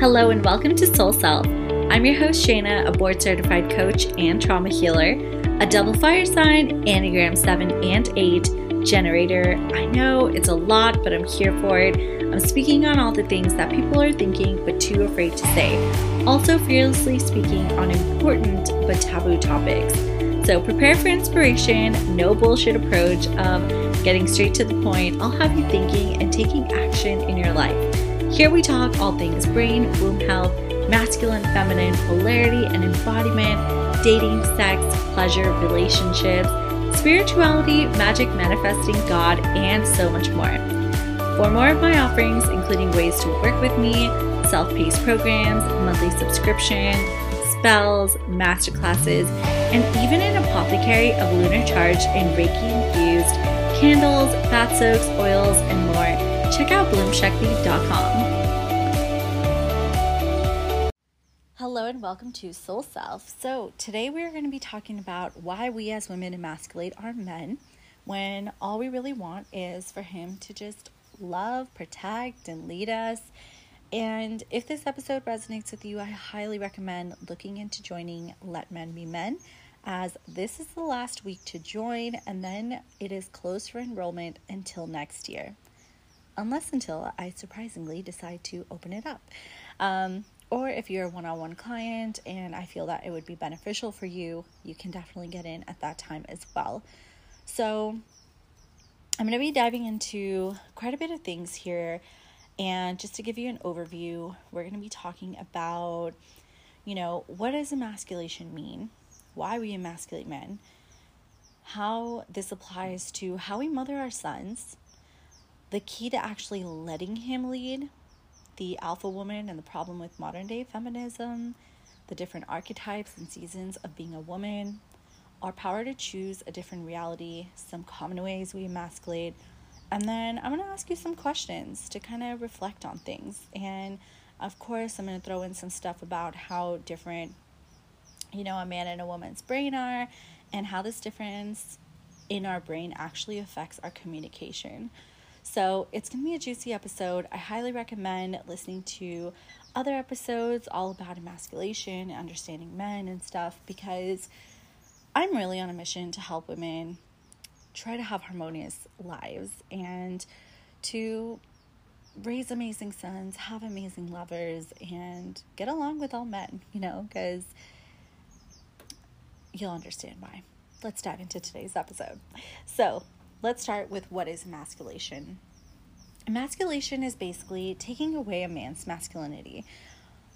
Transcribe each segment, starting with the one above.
Hello and welcome to Soul Self. I'm your host Shayna, a board certified coach and trauma healer, a double fire sign, Enneagram 7 and 8 generator. I know it's a lot, but I'm here for it. I'm speaking on all the things that people are thinking but too afraid to say. Also, fearlessly speaking on important but taboo topics. So, prepare for inspiration, no bullshit approach of getting straight to the point. I'll have you thinking and taking action in your life. Here we talk all things brain, womb health, masculine, feminine, polarity and embodiment, dating, sex, pleasure, relationships, spirituality, magic, manifesting, God, and so much more. For more of my offerings, including ways to work with me, self paced programs, monthly subscription, spells, masterclasses, and even an apothecary of lunar charge and Reiki infused candles, bath soaks, oils, and more check out bloomshakti.com. Hello and welcome to Soul Self. So, today we are going to be talking about why we as women emasculate our men when all we really want is for him to just love, protect, and lead us. And if this episode resonates with you, I highly recommend looking into joining Let Men Be Men, as this is the last week to join, and then it is closed for enrollment until next year unless until I surprisingly decide to open it up. Um, or if you're a one on one client and I feel that it would be beneficial for you, you can definitely get in at that time as well. So, I'm going to be diving into quite a bit of things here. And just to give you an overview, we're going to be talking about, you know, what does emasculation mean? Why we emasculate men? How this applies to how we mother our sons, the key to actually letting him lead, the alpha woman and the problem with modern day feminism, the different archetypes and seasons of being a woman, our power to choose a different reality, some common ways we emasculate, and then I'm going to ask you some questions to kind of reflect on things. And of course, I'm going to throw in some stuff about how different, you know, a man and a woman's brain are, and how this difference in our brain actually affects our communication. So it's going to be a juicy episode. I highly recommend listening to other episodes all about emasculation, understanding men, and stuff because I'm really on a mission to help women try to have harmonious lives and to raise amazing sons, have amazing lovers, and get along with all men, you know, because you'll understand why. Let's dive into today's episode. So, let's start with what is emasculation. Emasculation is basically taking away a man's masculinity.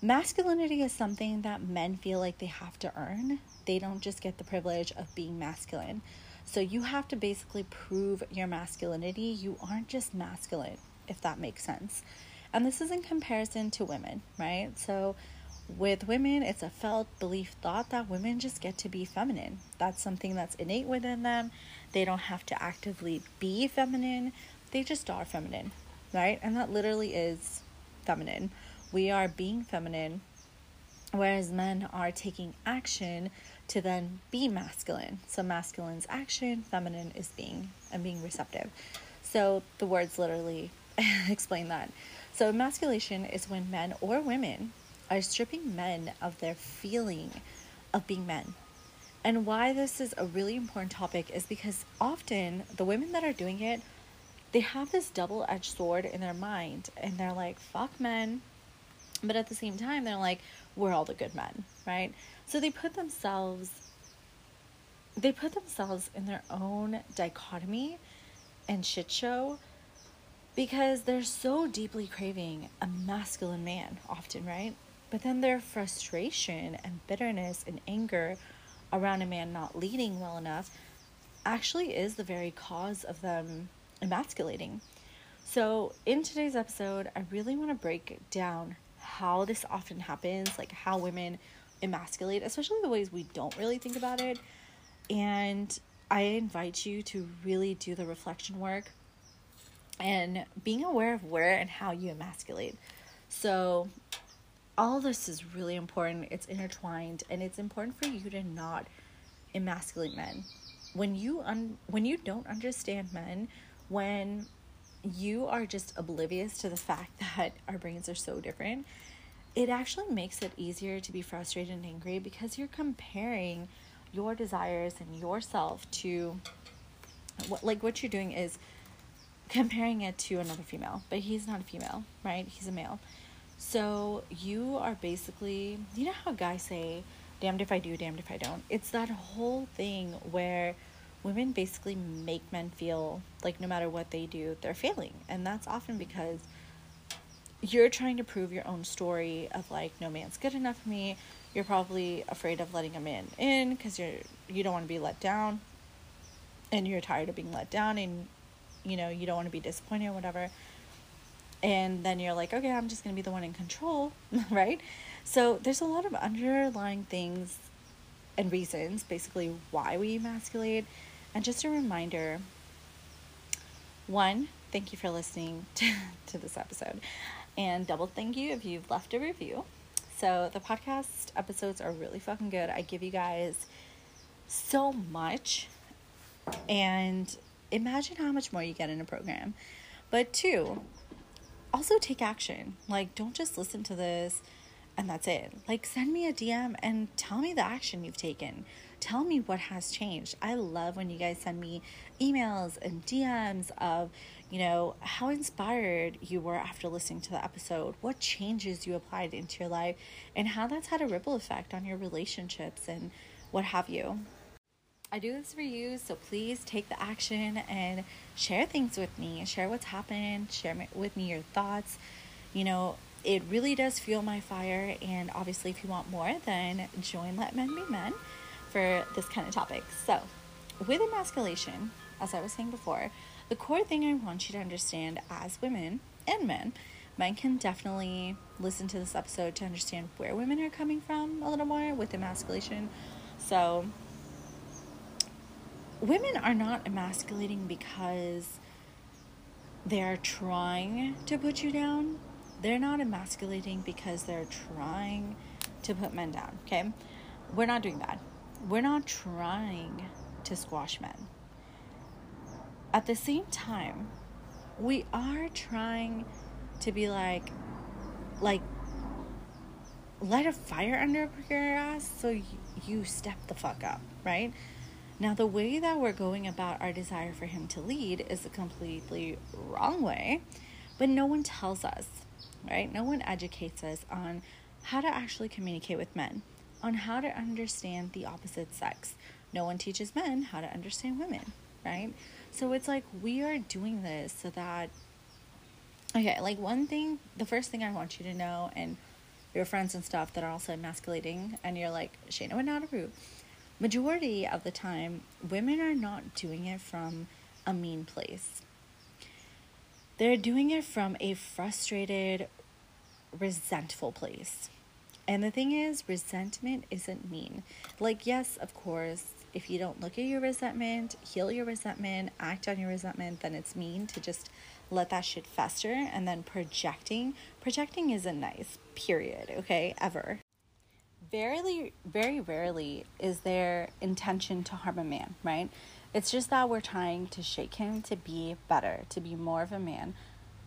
Masculinity is something that men feel like they have to earn. They don't just get the privilege of being masculine. So you have to basically prove your masculinity. You aren't just masculine, if that makes sense. And this is in comparison to women, right? So with women, it's a felt belief thought that women just get to be feminine. That's something that's innate within them. They don't have to actively be feminine, they just are feminine, right? And that literally is feminine. We are being feminine, whereas men are taking action to then be masculine. So masculine's action, feminine is being and being receptive. So the words literally explain that. So emasculation is when men or women are stripping men of their feeling of being men. And why this is a really important topic is because often the women that are doing it, they have this double edged sword in their mind and they're like, fuck men. But at the same time, they're like, we're all the good men, right? So they put themselves they put themselves in their own dichotomy and shit show because they're so deeply craving a masculine man often, right? But then their frustration and bitterness and anger around a man not leading well enough actually is the very cause of them emasculating. So, in today's episode, I really want to break down how this often happens, like how women emasculate, especially the ways we don't really think about it. And I invite you to really do the reflection work and being aware of where and how you emasculate. So, all this is really important. It's intertwined and it's important for you to not emasculate men. When you un- when you don't understand men, when you are just oblivious to the fact that our brains are so different, it actually makes it easier to be frustrated and angry because you're comparing your desires and yourself to what like what you're doing is comparing it to another female but he's not a female right he's a male so you are basically you know how guys say damned if i do damned if i don't? It's that whole thing where women basically make men feel like no matter what they do they're failing. And that's often because you're trying to prove your own story of like no man's good enough for me. You're probably afraid of letting a man in because you're you don't want to be let down. And you're tired of being let down and you know you don't want to be disappointed or whatever and then you're like okay i'm just going to be the one in control right so there's a lot of underlying things and reasons basically why we emasculate and just a reminder one thank you for listening to, to this episode and double thank you if you've left a review so the podcast episodes are really fucking good. I give you guys so much. And imagine how much more you get in a program. But two, also take action. Like, don't just listen to this and that's it. Like, send me a DM and tell me the action you've taken. Tell me what has changed. I love when you guys send me emails and DMs of, you know, how inspired you were after listening to the episode, what changes you applied into your life, and how that's had a ripple effect on your relationships and what have you. I do this for you, so please take the action and share things with me. Share what's happened, share with me your thoughts. You know, it really does fuel my fire, and obviously, if you want more, then join Let Men Be Men for this kind of topic. So, with emasculation, as I was saying before, the core thing I want you to understand as women and men, men can definitely listen to this episode to understand where women are coming from a little more with emasculation. So, women are not emasculating because they're trying to put you down. They're not emasculating because they're trying to put men down, okay? We're not doing that. We're not trying to squash men at the same time, we are trying to be like, like, light a fire under your ass so you, you step the fuck up, right? Now, the way that we're going about our desire for him to lead is a completely wrong way, but no one tells us, right? No one educates us on how to actually communicate with men, on how to understand the opposite sex. No one teaches men how to understand women, right? So it's like we are doing this so that okay, like one thing, the first thing I want you to know, and your friends and stuff that are also emasculating, and you're like, Shayna would not approve. Majority of the time, women are not doing it from a mean place. They're doing it from a frustrated, resentful place. And the thing is, resentment isn't mean. Like, yes, of course, if you don't look at your resentment, heal your resentment, act on your resentment, then it's mean to just let that shit fester and then projecting. Projecting isn't nice, period, okay, ever. Very, very rarely is there intention to harm a man, right? It's just that we're trying to shake him to be better, to be more of a man,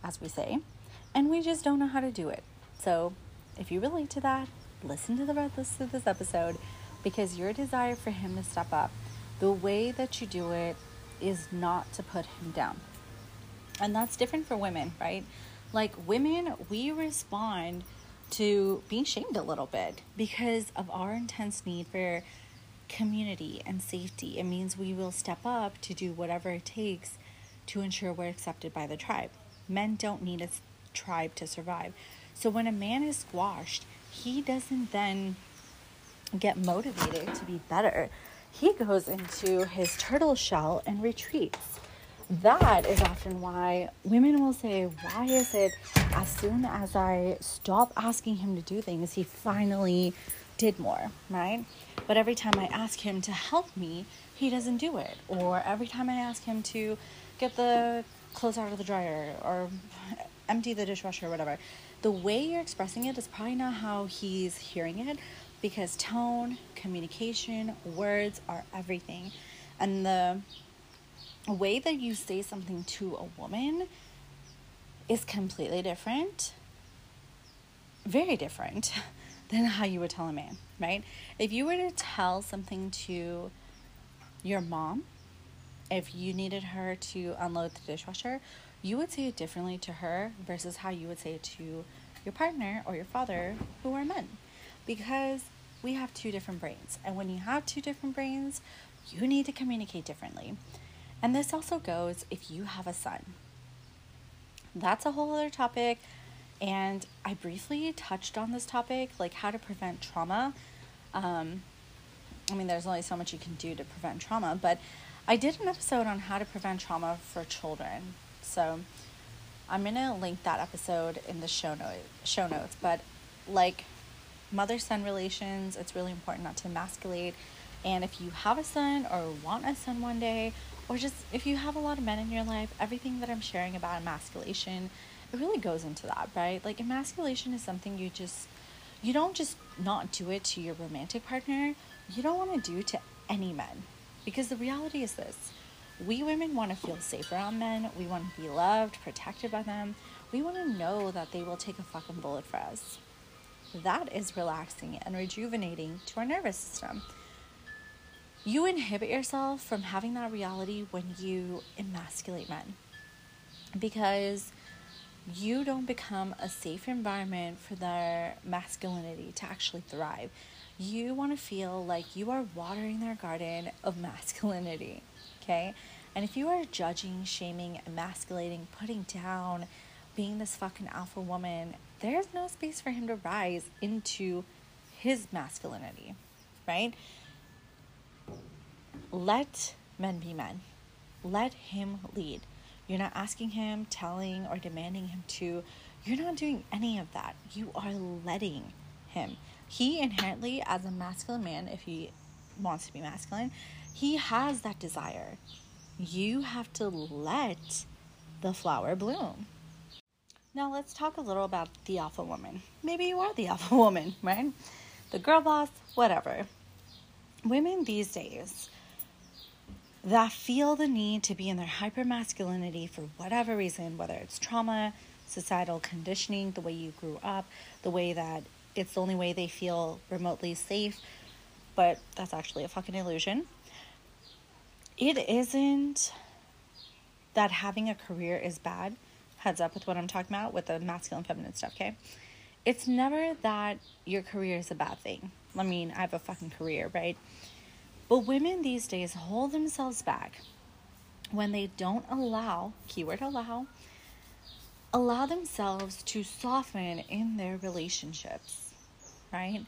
as we say, and we just don't know how to do it. So, if you relate to that, listen to the rest of this episode because your desire for him to step up, the way that you do it is not to put him down. And that's different for women, right? Like women, we respond to being shamed a little bit because of our intense need for community and safety. It means we will step up to do whatever it takes to ensure we're accepted by the tribe. Men don't need a tribe to survive. So when a man is squashed, he doesn't then get motivated to be better, he goes into his turtle shell and retreats. That is often why women will say, Why is it as soon as I stop asking him to do things, he finally did more, right? But every time I ask him to help me, he doesn't do it. Or every time I ask him to get the clothes out of the dryer or empty the dishwasher or whatever, the way you're expressing it is probably not how he's hearing it because tone, communication, words are everything. And the way that you say something to a woman is completely different very different than how you would tell a man, right? If you were to tell something to your mom, if you needed her to unload the dishwasher, you would say it differently to her versus how you would say it to your partner or your father, who are men. Because we have two different brains. And when you have two different brains, you need to communicate differently. And this also goes if you have a son. That's a whole other topic. And I briefly touched on this topic, like how to prevent trauma. Um, I mean, there's only so much you can do to prevent trauma, but I did an episode on how to prevent trauma for children. So I'm gonna link that episode in the show note show notes. But like mother son relations, it's really important not to emasculate. And if you have a son or want a son one day, or just if you have a lot of men in your life, everything that I'm sharing about emasculation, it really goes into that, right? Like emasculation is something you just you don't just not do it to your romantic partner. You don't want to do to any men. Because the reality is this. We women want to feel safe around men. We want to be loved, protected by them. We want to know that they will take a fucking bullet for us. That is relaxing and rejuvenating to our nervous system. You inhibit yourself from having that reality when you emasculate men because you don't become a safe environment for their masculinity to actually thrive. You want to feel like you are watering their garden of masculinity, okay? And if you are judging, shaming, emasculating, putting down, being this fucking alpha woman, there's no space for him to rise into his masculinity, right? Let men be men. Let him lead. You're not asking him, telling, or demanding him to. You're not doing any of that. You are letting him. He inherently, as a masculine man, if he wants to be masculine, he has that desire. You have to let the flower bloom. Now, let's talk a little about the alpha woman. Maybe you are the alpha woman, right? The girl boss, whatever. Women these days that feel the need to be in their hyper masculinity for whatever reason, whether it's trauma, societal conditioning, the way you grew up, the way that it's the only way they feel remotely safe, but that's actually a fucking illusion. It isn't that having a career is bad heads up with what I'm talking about with the masculine feminine stuff, okay? It's never that your career is a bad thing. I mean, I have a fucking career, right? But women these days hold themselves back when they don't allow, keyword allow, allow themselves to soften in their relationships, right?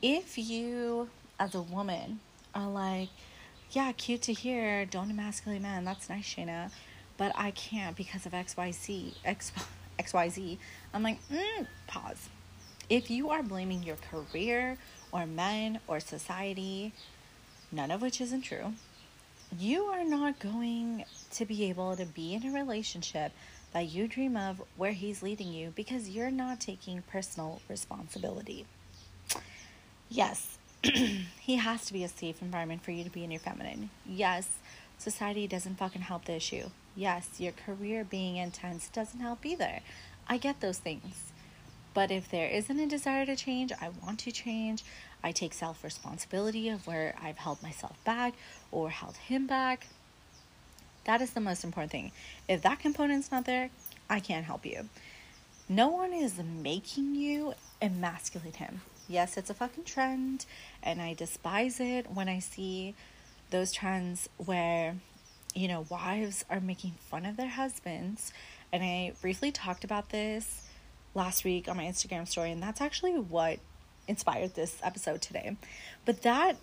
If you, as a woman, are like, yeah, cute to hear, don't emasculate men, that's nice, Shayna but I can't because of XYZ. X, XYZ. I'm like, mm, pause. If you are blaming your career or men or society, none of which isn't true, you are not going to be able to be in a relationship that you dream of where he's leading you because you're not taking personal responsibility. Yes, he has to be a safe environment for you to be in your feminine. Yes, society doesn't fucking help the issue. Yes, your career being intense doesn't help either. I get those things. But if there isn't a desire to change, I want to change. I take self responsibility of where I've held myself back or held him back. That is the most important thing. If that component's not there, I can't help you. No one is making you emasculate him. Yes, it's a fucking trend, and I despise it when I see those trends where you know, wives are making fun of their husbands. And I briefly talked about this last week on my Instagram story, and that's actually what inspired this episode today. But that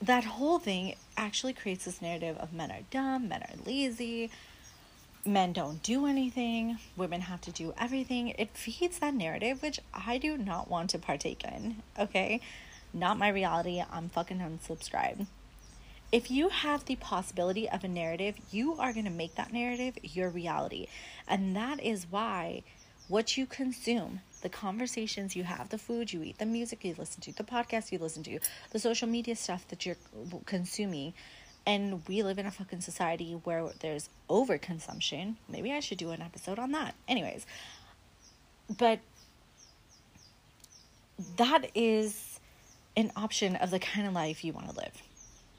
that whole thing actually creates this narrative of men are dumb, men are lazy, men don't do anything, women have to do everything. It feeds that narrative, which I do not want to partake in. Okay? Not my reality. I'm fucking unsubscribed if you have the possibility of a narrative, you are going to make that narrative your reality. And that is why what you consume, the conversations you have, the food you eat, the music you listen to, the podcast you listen to, the social media stuff that you're consuming. And we live in a fucking society where there's overconsumption. Maybe I should do an episode on that. Anyways, but that is an option of the kind of life you want to live,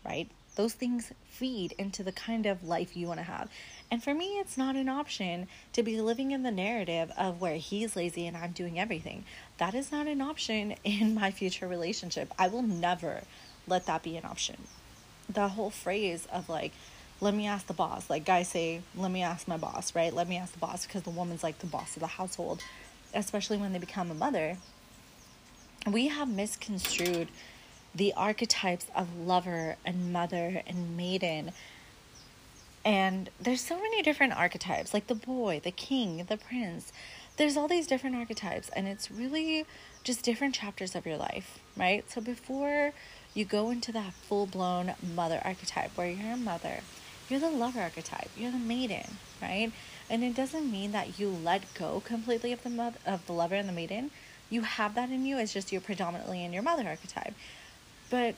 right? Those things feed into the kind of life you want to have. And for me, it's not an option to be living in the narrative of where he's lazy and I'm doing everything. That is not an option in my future relationship. I will never let that be an option. The whole phrase of like, let me ask the boss. Like guys say, let me ask my boss, right? Let me ask the boss because the woman's like the boss of the household, especially when they become a mother. We have misconstrued the archetypes of lover and mother and maiden. And there's so many different archetypes, like the boy, the king, the prince. There's all these different archetypes, and it's really just different chapters of your life, right? So before you go into that full blown mother archetype where you're a mother, you're the lover archetype, you're the maiden, right? And it doesn't mean that you let go completely of the mother, of the lover and the maiden. You have that in you. It's just you're predominantly in your mother archetype. But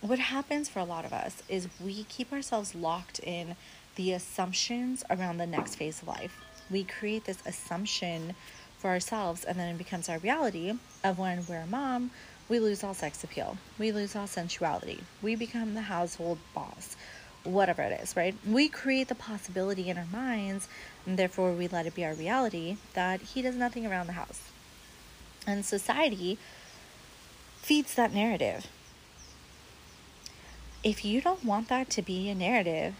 what happens for a lot of us is we keep ourselves locked in the assumptions around the next phase of life. We create this assumption for ourselves, and then it becomes our reality of when we're a mom, we lose all sex appeal, we lose all sensuality, we become the household boss whatever it is, right? We create the possibility in our minds, and therefore we let it be our reality that he does nothing around the house. And society feeds that narrative. If you don't want that to be a narrative,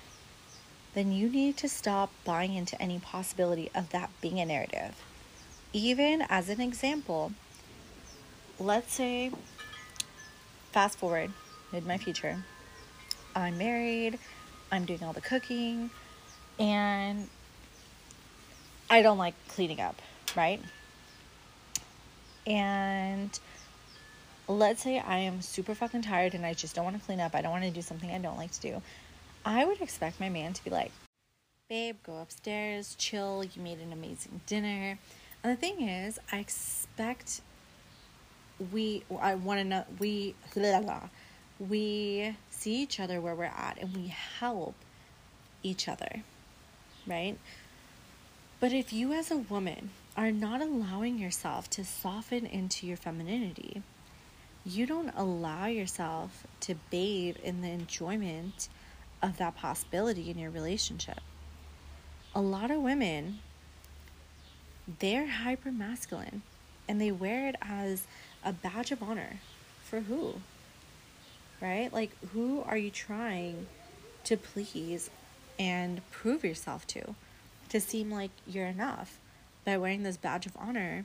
then you need to stop buying into any possibility of that being a narrative. Even as an example, let's say, fast forward mid my future, I'm married, I'm doing all the cooking, and I don't like cleaning up, right? And let's say I am super fucking tired and I just don't want to clean up. I don't want to do something I don't like to do. I would expect my man to be like, babe, go upstairs, chill. You made an amazing dinner. And the thing is, I expect we, I want to know, we, blah, blah, we see each other where we're at and we help each other, right? But if you as a woman are not allowing yourself to soften into your femininity, you don't allow yourself to bathe in the enjoyment of that possibility in your relationship. A lot of women, they're hyper masculine and they wear it as a badge of honor. For who? right? Like, who are you trying to please and prove yourself to? To seem like you're enough by wearing this badge of honor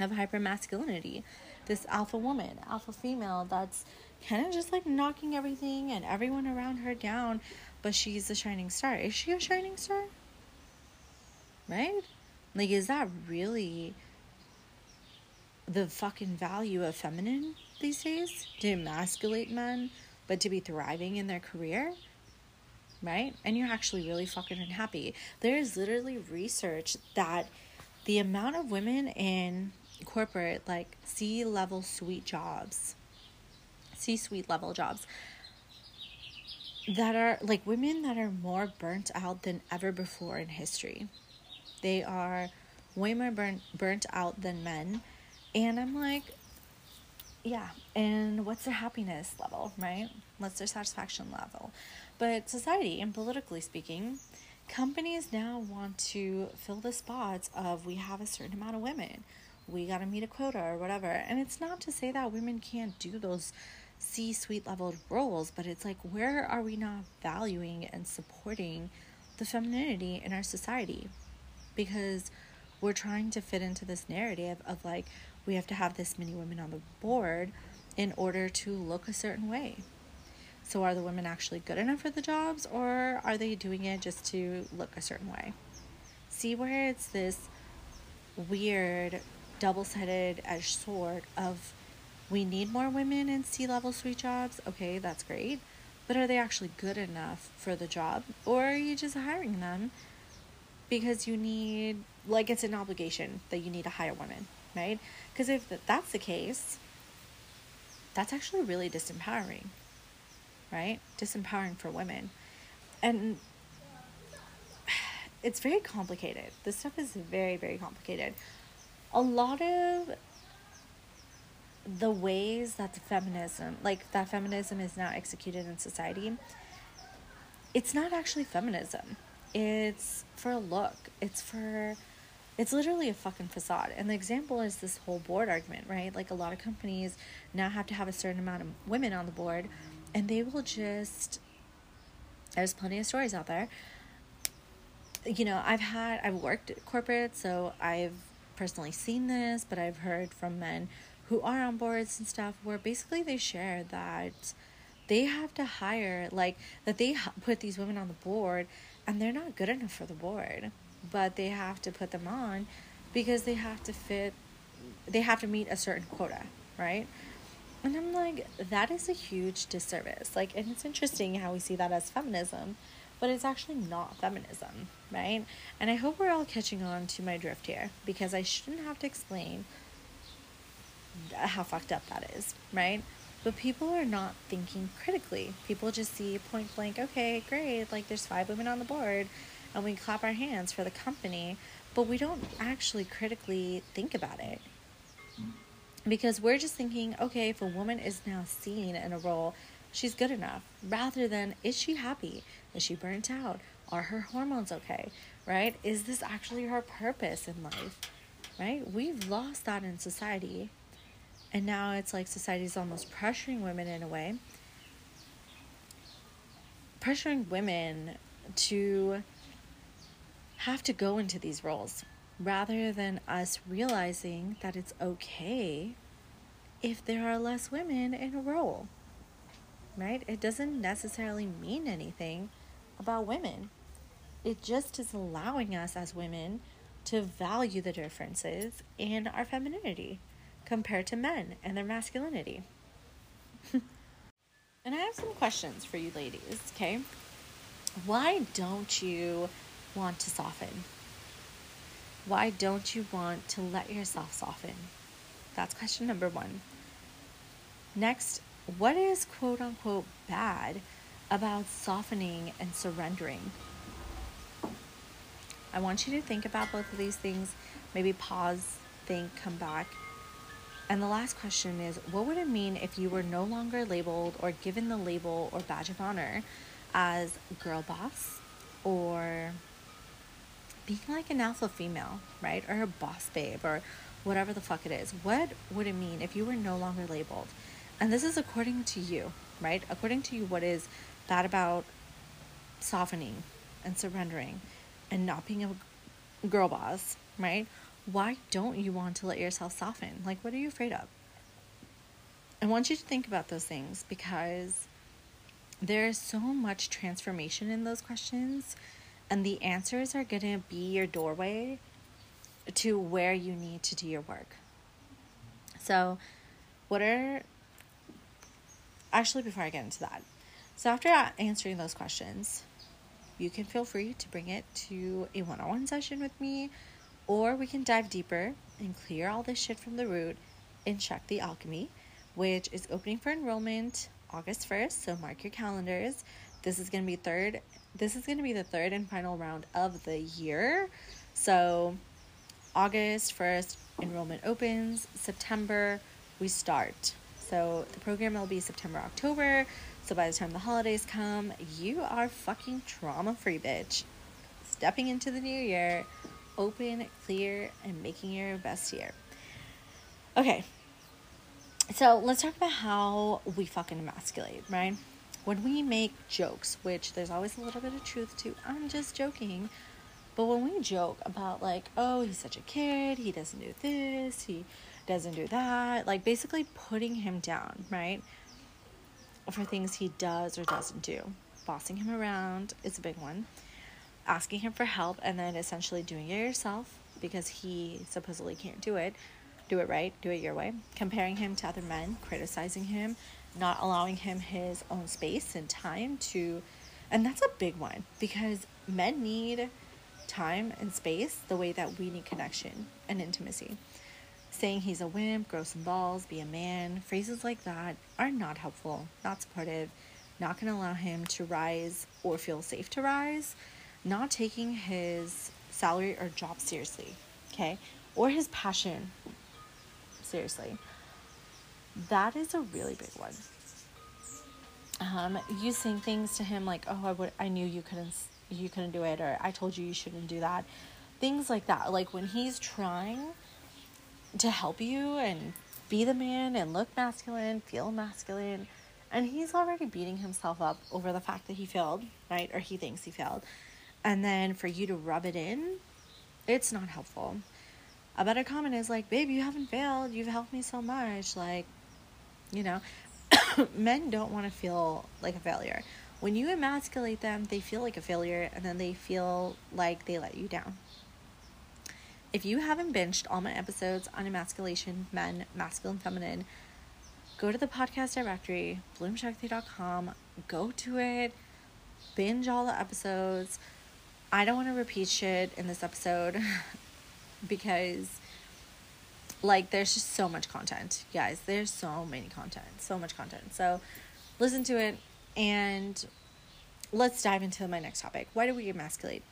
of hyper masculinity. This alpha woman, alpha female that's kind of just like knocking everything and everyone around her down, but she's a shining star. Is she a shining star? Right? Like, is that really the fucking value of feminine these days to emasculate men, but to be thriving in their career, right? And you're actually really fucking unhappy. There is literally research that the amount of women in corporate, like C level suite jobs, C suite level jobs, that are like women that are more burnt out than ever before in history. They are way more burnt burnt out than men and I'm like, yeah, and what's their happiness level, right? What's their satisfaction level? But society and politically speaking, companies now want to fill the spots of we have a certain amount of women. We got to meet a quota or whatever. And it's not to say that women can't do those C suite level roles, but it's like, where are we not valuing and supporting the femininity in our society? Because we're trying to fit into this narrative of like, we have to have this many women on the board in order to look a certain way. So, are the women actually good enough for the jobs, or are they doing it just to look a certain way? See where it's this weird double sided edged sword of we need more women in C level suite jobs. Okay, that's great. But are they actually good enough for the job? Or are you just hiring them because you need, like, it's an obligation that you need to hire women? right? Because if that's the case, that's actually really disempowering, right? Disempowering for women. And it's very complicated. This stuff is very, very complicated. A lot of the ways that the feminism, like that feminism is now executed in society, it's not actually feminism. It's for a look. It's for it's literally a fucking facade. And the example is this whole board argument, right? Like a lot of companies now have to have a certain amount of women on the board and they will just there's plenty of stories out there. You know, I've had I've worked at corporate, so I've personally seen this, but I've heard from men who are on boards and stuff where basically they share that they have to hire like that they put these women on the board and they're not good enough for the board but they have to put them on because they have to fit they have to meet a certain quota right? And i'm like that is a huge disservice. Like and it's interesting how we see that as feminism but it's actually not feminism right? And i hope we're all catching on to my drift here because i shouldn't have to explain how fucked up that is right? But people are not thinking critically. People just see point blank okay great like there's five women on the board and we clap our hands for the company, but we don't actually critically think about it. Because we're just thinking, okay, if a woman is now seen in a role, she's good enough, rather than is she happy? Is she burnt out? Are her hormones okay? Right? Is this actually her purpose in life? Right? We've lost that in society. And now it's like society's almost pressuring women in a way. Pressuring women to have to go into these roles rather than us realizing that it's okay if there are less women in a role. Right? It doesn't necessarily mean anything about women. It just is allowing us as women to value the differences in our femininity compared to men and their masculinity. and I have some questions for you ladies, okay? Why don't you want to soften? Why don't you want to let yourself soften? That's question number one. Next, what is quote unquote bad about softening and surrendering? I want you to think about both of these things, maybe pause, think, come back. And the last question is what would it mean if you were no longer labeled or given the label or badge of honor as girl boss or being like an alpha female, right? Or a boss babe or whatever the fuck it is. What would it mean if you were no longer labeled? And this is according to you, right? According to you, what is bad about softening and surrendering and not being a girl boss, right? Why don't you want to let yourself soften? Like, what are you afraid of? I want you to think about those things because there is so much transformation in those questions and the answers are going to be your doorway to where you need to do your work. So, what are actually before I get into that, so after answering those questions, you can feel free to bring it to a one on one session with me, or we can dive deeper and clear all this shit from the root and Shakti Alchemy, which is opening for enrollment August 1st. So, mark your calendars. This is going to be third this is going to be the third and final round of the year. So, August 1st, enrollment opens. September, we start. So, the program will be September, October. So, by the time the holidays come, you are fucking trauma free, bitch. Stepping into the new year, open, clear, and making your best year. Okay. So, let's talk about how we fucking emasculate, right? when we make jokes, which there's always a little bit of truth to, I'm just joking. But when we joke about, like, oh, he's such a kid, he doesn't do this, he doesn't do that, like basically putting him down, right? For things he does or doesn't do. Bossing him around is a big one. Asking him for help and then essentially doing it yourself because he supposedly can't do it. Do it right, do it your way. Comparing him to other men, criticizing him, not allowing him his own space and time to and that's a big one because men need time and space the way that we need connection and intimacy saying he's a wimp grow some balls be a man phrases like that are not helpful not supportive not going to allow him to rise or feel safe to rise not taking his salary or job seriously okay or his passion seriously That is a really big one. Um, you saying things to him like, "Oh, I would, I knew you couldn't, you couldn't do it," or "I told you you shouldn't do that," things like that. Like when he's trying to help you and be the man and look masculine, feel masculine, and he's already beating himself up over the fact that he failed, right? Or he thinks he failed. And then for you to rub it in, it's not helpful. A better comment is like, babe, you haven't failed. You've helped me so much. Like, you know, men don't want to feel like a failure. When you emasculate them, they feel like a failure and then they feel like they let you down. If you haven't binged all my episodes on emasculation, men, masculine, feminine, go to the podcast directory, bloomshakti.com, go to it, binge all the episodes. I don't want to repeat shit in this episode because like there's just so much content. Guys there's so many content so much content. So listen to it and let's dive into my next topic. Why do we emasculate?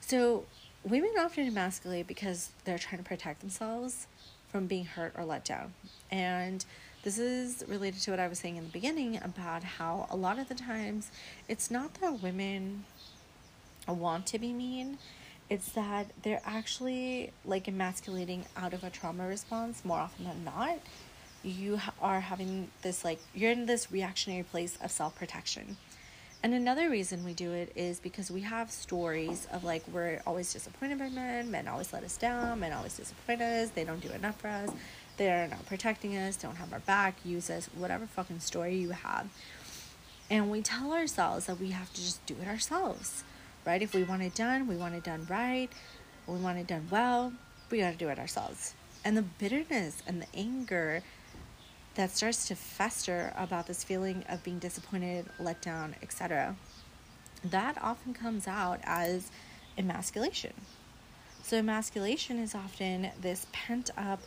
So women often emasculate because they're trying to protect themselves from being hurt or let down and this is related to what I was saying in the beginning about how a lot of the times it's not that women want to be mean, it's that they're actually like emasculating out of a trauma response more often than not. You are having this, like, you're in this reactionary place of self protection. And another reason we do it is because we have stories of like we're always disappointed by men, men always let us down, men always disappoint us, they don't do enough for us they're not protecting us, don't have our back, use us, whatever fucking story you have. And we tell ourselves that we have to just do it ourselves, right? If we want it done, we want it done right, we want it done well, we gotta do it ourselves. And the bitterness and the anger that starts to fester about this feeling of being disappointed, let down, etc., that often comes out as emasculation. So, emasculation is often this pent up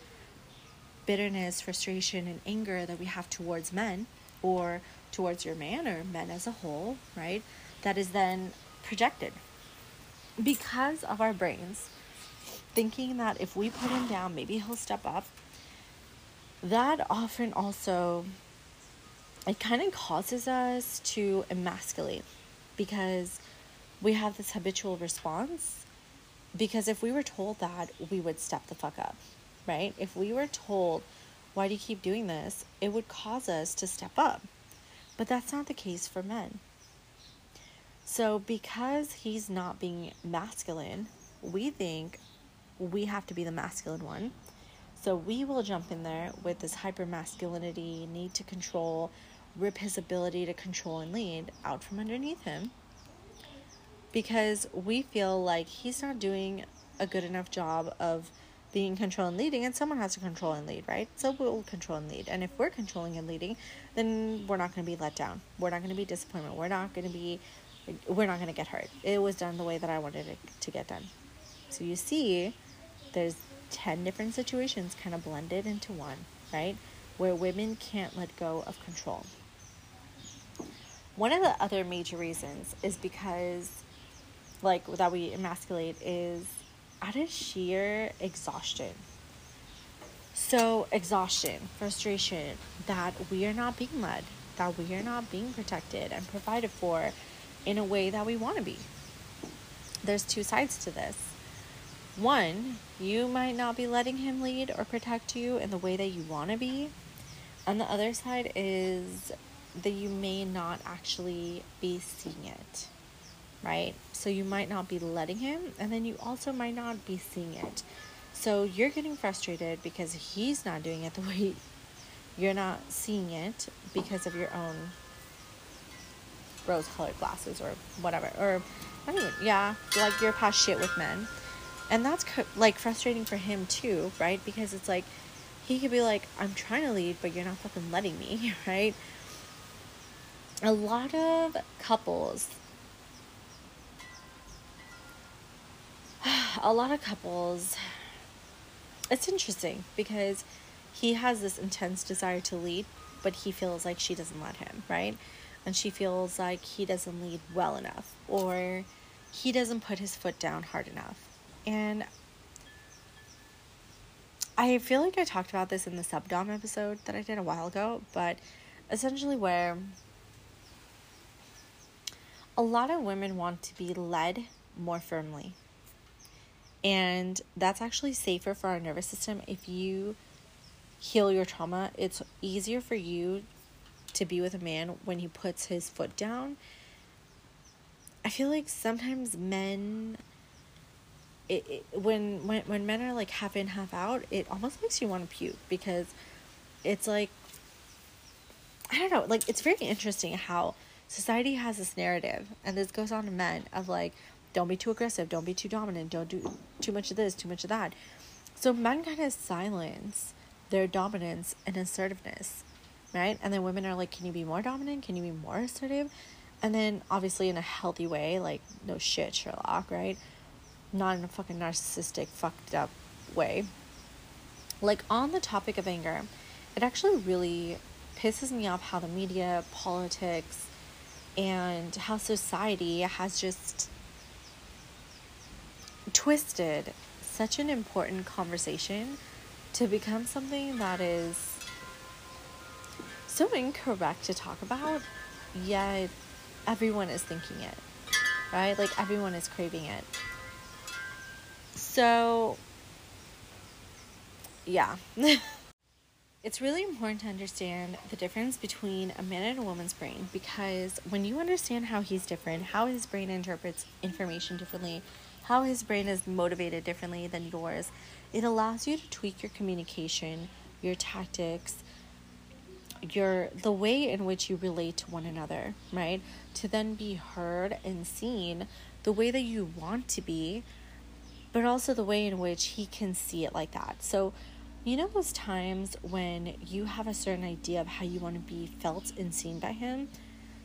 bitterness, frustration, and anger that we have towards men or towards your man or men as a whole, right? That is then projected because of our brains thinking that if we put him down, maybe he'll step up. That often also it kind of causes us to emasculate because we have this habitual response because if we were told that we would step the fuck up right? If we were told, why do you keep doing this? It would cause us to step up. But that's not the case for men. So, because he's not being masculine, we think we have to be the masculine one. So, we will jump in there with this hyper masculinity, need to control, rip his ability to control and lead out from underneath him because we feel like he's not doing a good enough job of being control and leading, and someone has to control and lead, right? So we'll control and lead. And if we're controlling and leading, then we're not going to be let down. We're not going to be disappointed. We're not going to be, we're not going to get hurt. It was done the way that I wanted it to get done. So you see, there's 10 different situations kind of blended into one, right? Where women can't let go of control. One of the other major reasons is because, like, that we emasculate is out of sheer exhaustion. So, exhaustion, frustration that we are not being led, that we are not being protected and provided for in a way that we want to be. There's two sides to this. One, you might not be letting him lead or protect you in the way that you want to be. And the other side is that you may not actually be seeing it right? So you might not be letting him, and then you also might not be seeing it. So you're getting frustrated because he's not doing it the way you're not seeing it because of your own rose colored glasses or whatever. Or, I mean, yeah, like you're past shit with men. And that's like frustrating for him too, right? Because it's like, he could be like, I'm trying to lead, but you're not fucking letting me, right? A lot of couples a lot of couples, it's interesting because he has this intense desire to lead, but he feels like she doesn't let him, right? And she feels like he doesn't lead well enough or he doesn't put his foot down hard enough. And I feel like I talked about this in the subdom episode that I did a while ago, but essentially where a lot of women want to be led more firmly. And that's actually safer for our nervous system if you heal your trauma. It's easier for you to be with a man when he puts his foot down. I feel like sometimes men it, it, when when when men are like half in half out it almost makes you want to puke because it's like i don't know like it's very interesting how society has this narrative and this goes on to men of like don't be too aggressive don't be too dominant don't do too much of this too much of that. So men kind of silence their dominance and assertiveness right? And then women are like can you be more dominant? Can you be more assertive? And then obviously in a healthy way like no shit sherlock right not in a fucking narcissistic, fucked up way. Like, on the topic of anger, it actually really pisses me off how the media, politics, and how society has just twisted such an important conversation to become something that is so incorrect to talk about, yet everyone is thinking it, right? Like everyone is craving it. So, yeah. it's really important to understand the difference between a man and a woman's brain because when you understand how he's different, how his brain interprets information differently, how his brain is motivated differently than yours, it allows you to tweak your communication, your tactics, your the way in which you relate to one another, right? To then be heard and seen the way that you want to be but also the way in which he can see it like that. So, you know, those times when you have a certain idea of how you want to be felt and seen by him?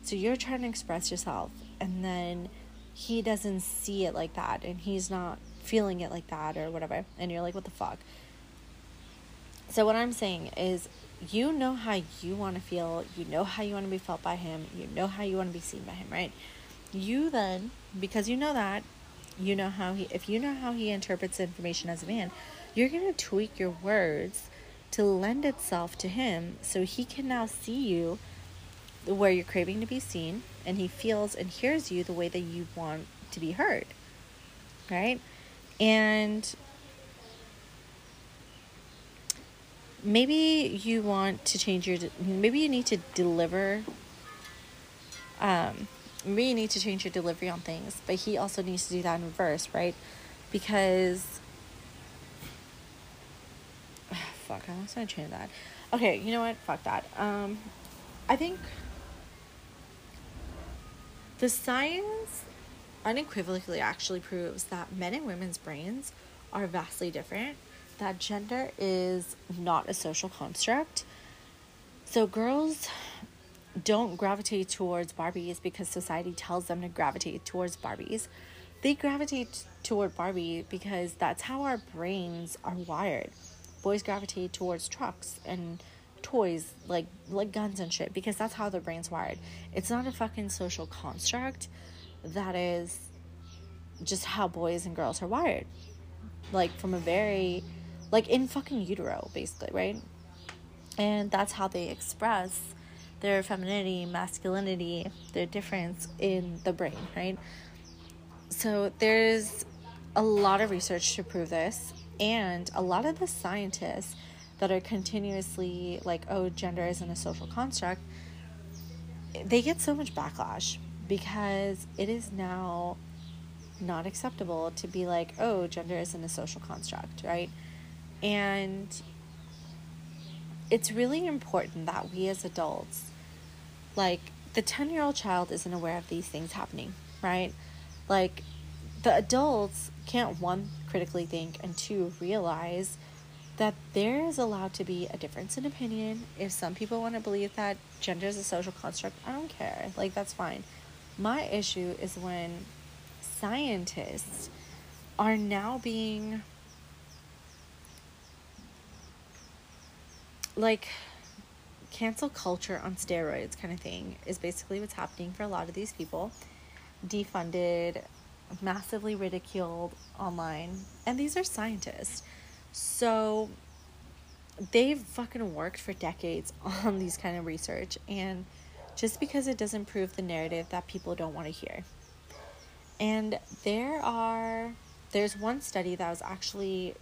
So you're trying to express yourself, and then he doesn't see it like that, and he's not feeling it like that, or whatever, and you're like, what the fuck? So, what I'm saying is, you know how you want to feel, you know how you want to be felt by him, you know how you want to be seen by him, right? You then, because you know that, you know how he if you know how he interprets information as a man you're going to tweak your words to lend itself to him so he can now see you where you're craving to be seen and he feels and hears you the way that you want to be heard right? And maybe you want to change your maybe you need to deliver um you need to change your delivery on things, but he also needs to do that in reverse, right? Because fuck, I my train of that. Okay, you know what? Fuck that. Um, I think the science unequivocally actually proves that men and women's brains are vastly different. That gender is not a social construct. So girls don't gravitate towards Barbies because society tells them to gravitate towards Barbies. They gravitate toward Barbie because that's how our brains are wired. Boys gravitate towards trucks and toys like like guns and shit because that's how their brains wired. It's not a fucking social construct. That is just how boys and girls are wired. Like from a very like in fucking utero basically, right? And that's how they express their femininity, masculinity, their difference in the brain, right? So there's a lot of research to prove this, and a lot of the scientists that are continuously like, oh, gender isn't a social construct, they get so much backlash because it is now not acceptable to be like, oh, gender isn't a social construct, right? And it's really important that we as adults like the 10 year old child isn't aware of these things happening, right? Like the adults can't one critically think and two realize that there is allowed to be a difference in opinion. If some people want to believe that gender is a social construct, I don't care. Like that's fine. My issue is when scientists are now being like cancel culture on steroids kind of thing is basically what's happening for a lot of these people. Defunded, massively ridiculed online. And these are scientists. So they've fucking worked for decades on these kind of research and just because it doesn't prove the narrative that people don't want to hear. And there are there's one study that was actually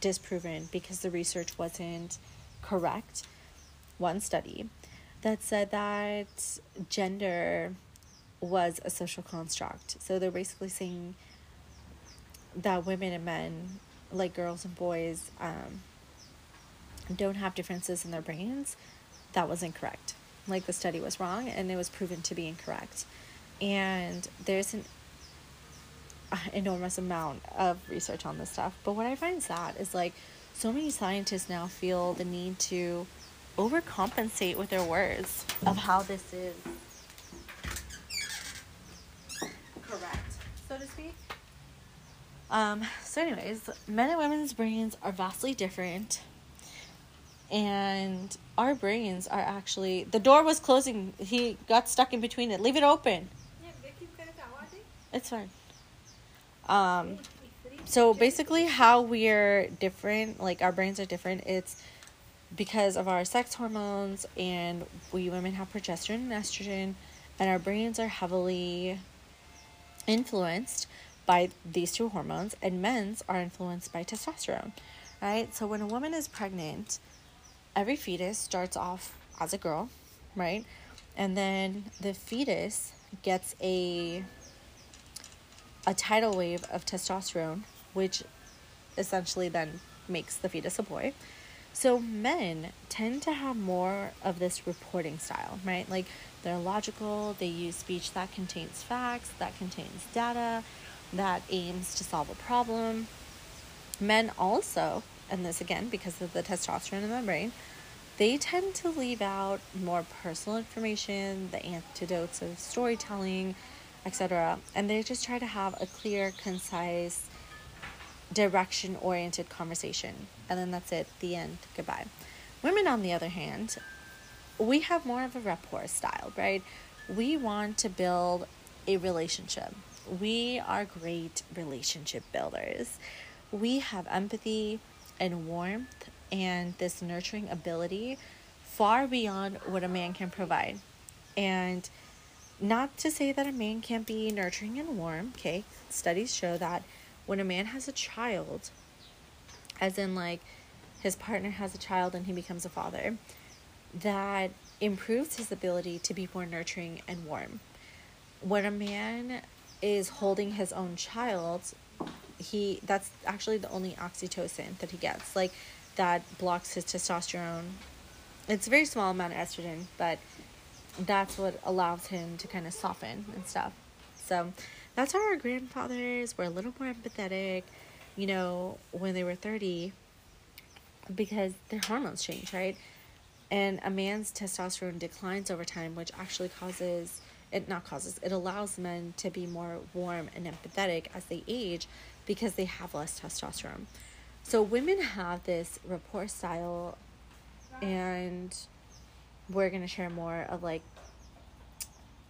disproven because the research wasn't correct. One study that said that gender was a social construct. So they're basically saying that women and men, like girls and boys, um, don't have differences in their brains. That was incorrect. Like the study was wrong and it was proven to be incorrect. And there's an enormous amount of research on this stuff. But what I find sad is like so many scientists now feel the need to overcompensate with their words of how this is correct, so to speak. Um, so, anyways, men and women's brains are vastly different. And our brains are actually. The door was closing. He got stuck in between it. Leave it open. It's fine. Um, so basically, how we're different, like our brains are different, it's because of our sex hormones, and we women have progesterone and estrogen, and our brains are heavily influenced by these two hormones, and men's are influenced by testosterone, right? So when a woman is pregnant, every fetus starts off as a girl, right? And then the fetus gets a a tidal wave of testosterone, which essentially then makes the fetus a boy. So men tend to have more of this reporting style, right? Like they're logical, they use speech that contains facts, that contains data, that aims to solve a problem. Men also, and this again because of the testosterone in the brain, they tend to leave out more personal information, the antidotes of storytelling, etc. And they just try to have a clear, concise, direction oriented conversation. And then that's it, the end, goodbye. Women, on the other hand, we have more of a rapport style, right? We want to build a relationship. We are great relationship builders. We have empathy and warmth and this nurturing ability far beyond what a man can provide. And not to say that a man can't be nurturing and warm, okay? Studies show that when a man has a child, as in like his partner has a child and he becomes a father, that improves his ability to be more nurturing and warm. When a man is holding his own child, he that's actually the only oxytocin that he gets. Like that blocks his testosterone. It's a very small amount of estrogen, but that's what allows him to kind of soften and stuff. So that's how our grandfathers were a little more empathetic, you know, when they were 30 because their hormones change, right? And a man's testosterone declines over time, which actually causes it not causes it allows men to be more warm and empathetic as they age because they have less testosterone. So women have this rapport style and we're going to share more of like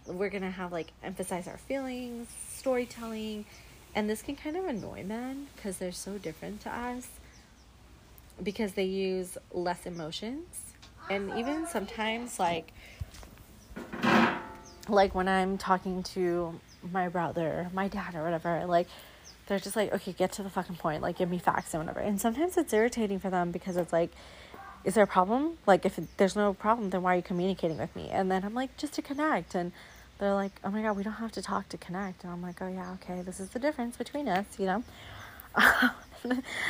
we're going to have like emphasize our feelings, storytelling, and this can kind of annoy men because they're so different to us because they use less emotions and even sometimes like like when I'm talking to my brother, my dad or whatever, like they're just like, okay, get to the fucking point, like give me facts and whatever. And sometimes it's irritating for them because it's like is there a problem? Like, if there's no problem, then why are you communicating with me? And then I'm like, just to connect. And they're like, oh my God, we don't have to talk to connect. And I'm like, oh yeah, okay, this is the difference between us, you know?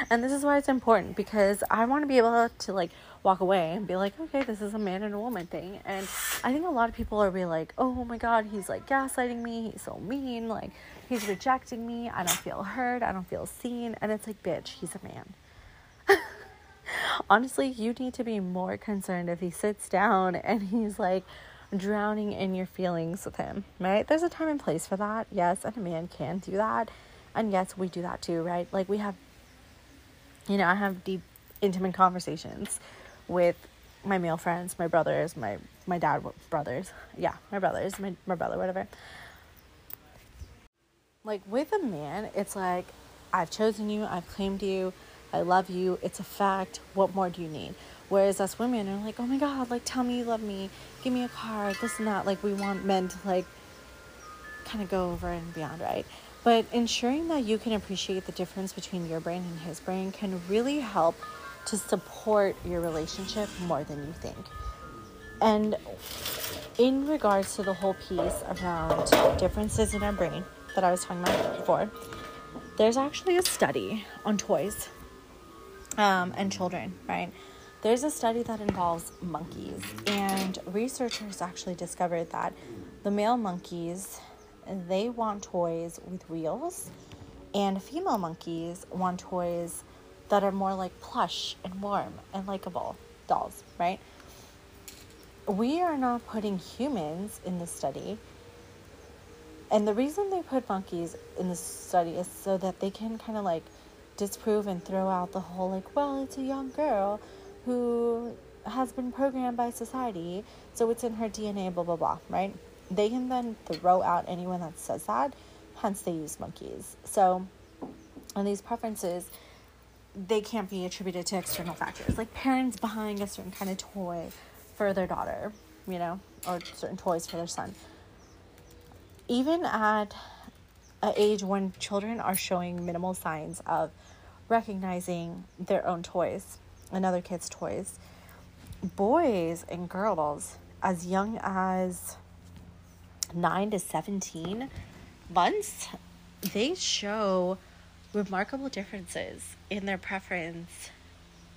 and this is why it's important because I want to be able to like walk away and be like, okay, this is a man and a woman thing. And I think a lot of people are really like, oh my God, he's like gaslighting me. He's so mean. Like, he's rejecting me. I don't feel heard. I don't feel seen. And it's like, bitch, he's a man. honestly, you need to be more concerned if he sits down and he's like drowning in your feelings with him, right? There's a time and place for that, yes, and a man can do that. And yes, we do that too, right? Like we have, you know, I have deep, intimate conversations with my male friends, my brothers, my my dad brothers, yeah, my brothers, my my brother, whatever. Like with a man, it's like I've chosen you, I've claimed you, I love you. It's a fact. What more do you need? Whereas us women are like, oh my God, like tell me you love me, give me a card, this and that. Like we want men to like kind of go over and beyond, right? But ensuring that you can appreciate the difference between your brain and his brain can really help to support your relationship more than you think. And in regards to the whole piece around differences in our brain that I was talking about before, there's actually a study on toys um, and children, right? There's a study that involves monkeys, and researchers actually discovered that the male monkeys they want toys with wheels, and female monkeys want toys that are more like plush and warm and likable dolls, right? We are not putting humans in the study. And the reason they put monkeys in the study is so that they can kind of like disprove and throw out the whole like, well, it's a young girl who has been programmed by society, so it's in her DNA, blah, blah, blah, right? They can then throw out anyone that says that, hence, they use monkeys. So, and these preferences, they can't be attributed to external factors, like parents buying a certain kind of toy for their daughter, you know, or certain toys for their son. Even at an age when children are showing minimal signs of recognizing their own toys and other kids' toys, boys and girls as young as 9 to 17 months, they show remarkable differences in their preference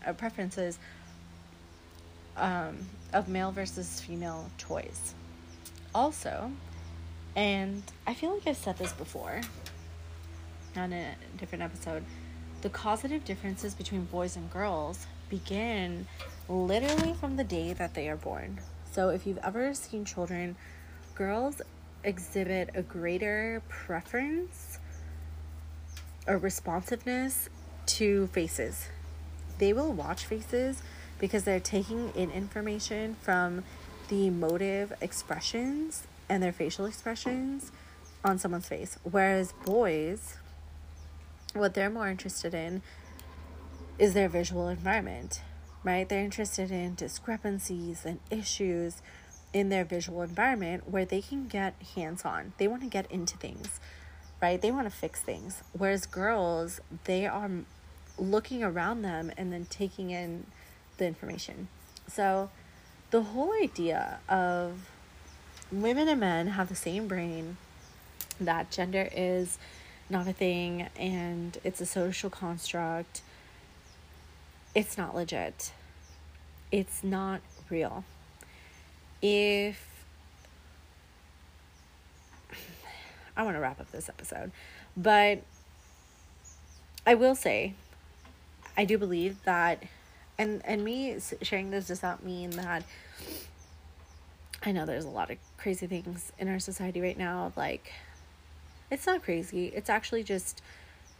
uh, preferences um, of male versus female toys. Also, and I feel like I've said this before on a different episode, the causative differences between boys and girls begin literally from the day that they are born. So if you've ever seen children, girls exhibit a greater preference or responsiveness to faces. They will watch faces because they're taking in information from the emotive expressions and their facial expressions on someone's face. Whereas boys, what they're more interested in is their visual environment, right? They're interested in discrepancies and issues in their visual environment where they can get hands on. They want to get into things, right? They want to fix things. Whereas girls, they are looking around them and then taking in the information. So, the whole idea of women and men have the same brain, that gender is not a thing and it's a social construct, it's not legit. It's not real if I want to wrap up this episode, but I will say I do believe that and and me sharing this does not mean that I know there's a lot of crazy things in our society right now like it's not crazy it's actually just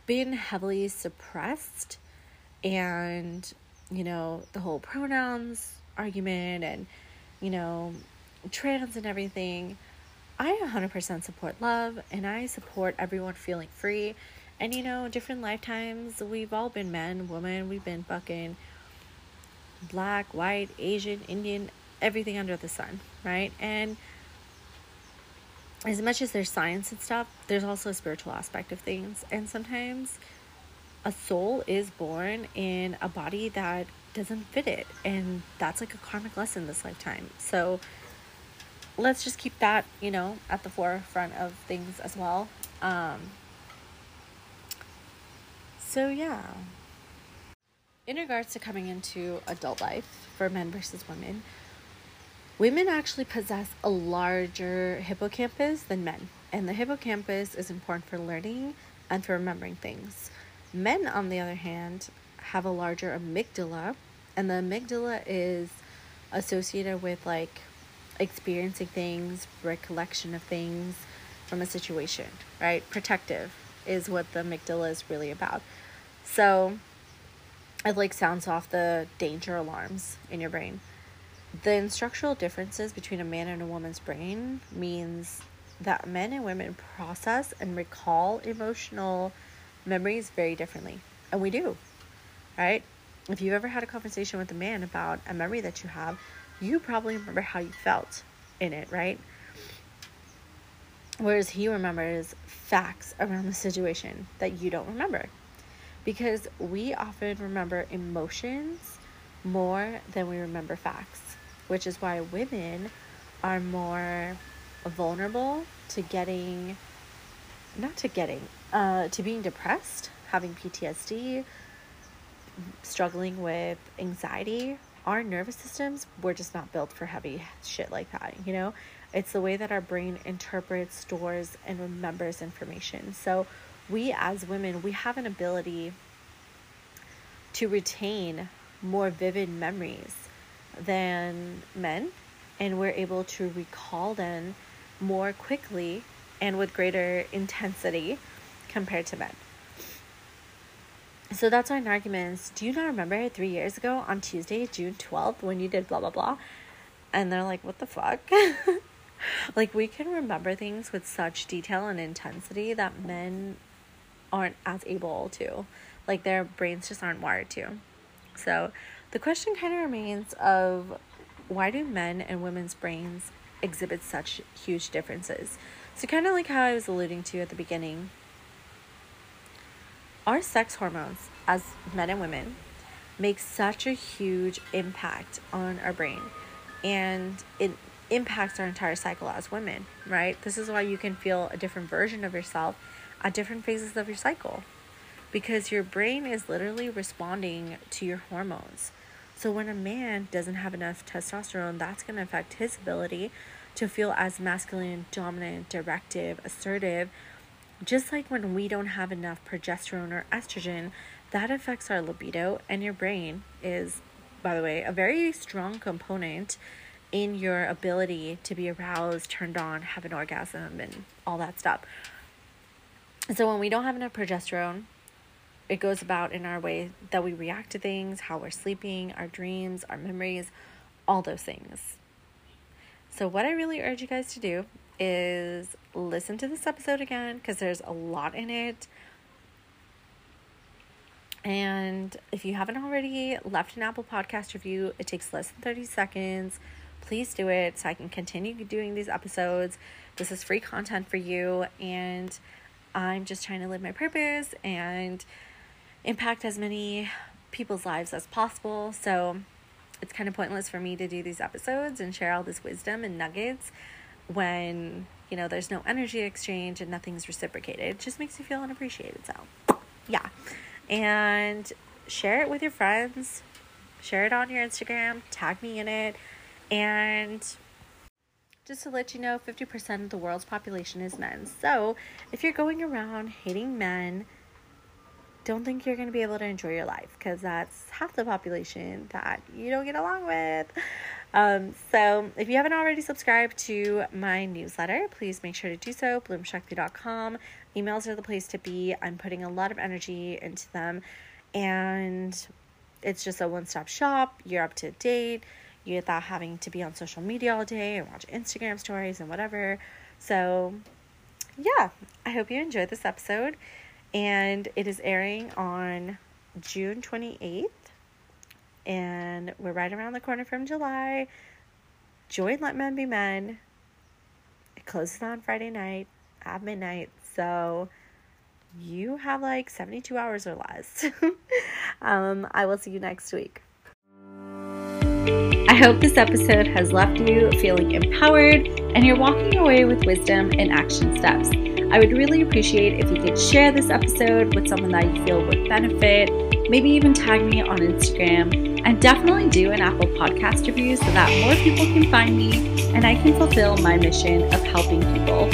been heavily suppressed and you know the whole pronouns argument and you know, trans and everything, I 100% support love and I support everyone feeling free. And you know, different lifetimes, we've all been men, women, we've been fucking black, white, Asian, Indian, everything under the sun, right? And as much as there's science and stuff, there's also a spiritual aspect of things. And sometimes a soul is born in a body that doesn't fit it. And that's like a karmic lesson this lifetime. So let's just keep that, you know, at the forefront of things as well. Um, so, yeah. In regards to coming into adult life for men versus women, women actually possess a larger hippocampus than men. And the hippocampus is important for learning and for remembering things. Men, on the other hand, have a larger amygdala, and the amygdala is associated with like experiencing things, recollection of things from a situation, right? Protective is what the amygdala is really about. So it like sounds off the danger alarms in your brain. The instructional differences between a man and a woman's brain means that men and women process and recall emotional memories very differently. And we do, right? if you've ever had a conversation with a man about a memory that you have, you probably remember how you felt in it, right? Whereas he remembers facts around the situation that you don't remember. Because we often remember emotions more than we remember facts, which is why women are more vulnerable to getting, not to getting, uh, to being depressed, having PTSD, struggling with anxiety. Our nervous systems were just not built for heavy shit like that, you know? It's the way that our brain interprets, stores, and remembers information. So, we as women, we have an ability to retain more vivid memories than men, and we're able to recall them more quickly and with greater intensity compared to men. So that's why in arguments, do you not remember three years ago on Tuesday, June 12th, when you did blah, blah, blah? And they're like, what the fuck? like we can remember things with such detail and intensity that men aren't as able to like their brains just aren't wired to so the question kind of remains of why do men and women's brains exhibit such huge differences so kind of like how i was alluding to at the beginning our sex hormones as men and women make such a huge impact on our brain and it impacts our entire cycle as women, right? This is why you can feel a different version of yourself at different phases of your cycle because your brain is literally responding to your hormones. So when a man doesn't have enough testosterone, that's going to affect his ability to feel as masculine, dominant, directive, assertive. Just like when we don't have enough progesterone or estrogen, that affects our libido, and your brain is, by the way, a very strong component in your ability to be aroused, turned on, have an orgasm, and all that stuff. So, when we don't have enough progesterone, it goes about in our way that we react to things, how we're sleeping, our dreams, our memories, all those things. So, what I really urge you guys to do is listen to this episode again because there's a lot in it. And if you haven't already left an Apple Podcast review, it takes less than 30 seconds please do it so I can continue doing these episodes. This is free content for you, and I'm just trying to live my purpose and impact as many people's lives as possible. So it's kind of pointless for me to do these episodes and share all this wisdom and nuggets when you know there's no energy exchange and nothing's reciprocated. It just makes you feel unappreciated. So, yeah. And share it with your friends. Share it on your Instagram. Tag me in it. And just to let you know, 50% of the world's population is men. So if you're going around hating men, don't think you're going to be able to enjoy your life because that's half the population that you don't get along with. Um, so if you haven't already subscribed to my newsletter, please make sure to do so. Bloomshakti.com. Emails are the place to be. I'm putting a lot of energy into them, and it's just a one stop shop. You're up to date without having to be on social media all day and watch Instagram stories and whatever. So, yeah, I hope you enjoyed this episode. And it is airing on June 28th. And we're right around the corner from July. Join Let Men Be Men. It closes on Friday night at midnight. So, you have like 72 hours or less. um, I will see you next week. I hope this episode has left you feeling empowered and you're walking away with wisdom and action steps. I would really appreciate if you could share this episode with someone that you feel would benefit. Maybe even tag me on Instagram and definitely do an Apple Podcast review so that more people can find me and I can fulfill my mission of helping people.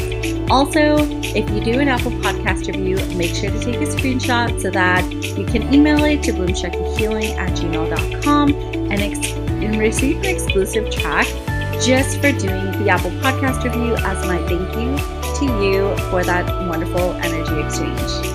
Also, if you do an Apple Podcast review, make sure to take a screenshot so that you can email it to bloomshaktihealing at gmail.com and ex- and receive an exclusive track just for doing the Apple Podcast review as my thank you to you for that wonderful energy exchange.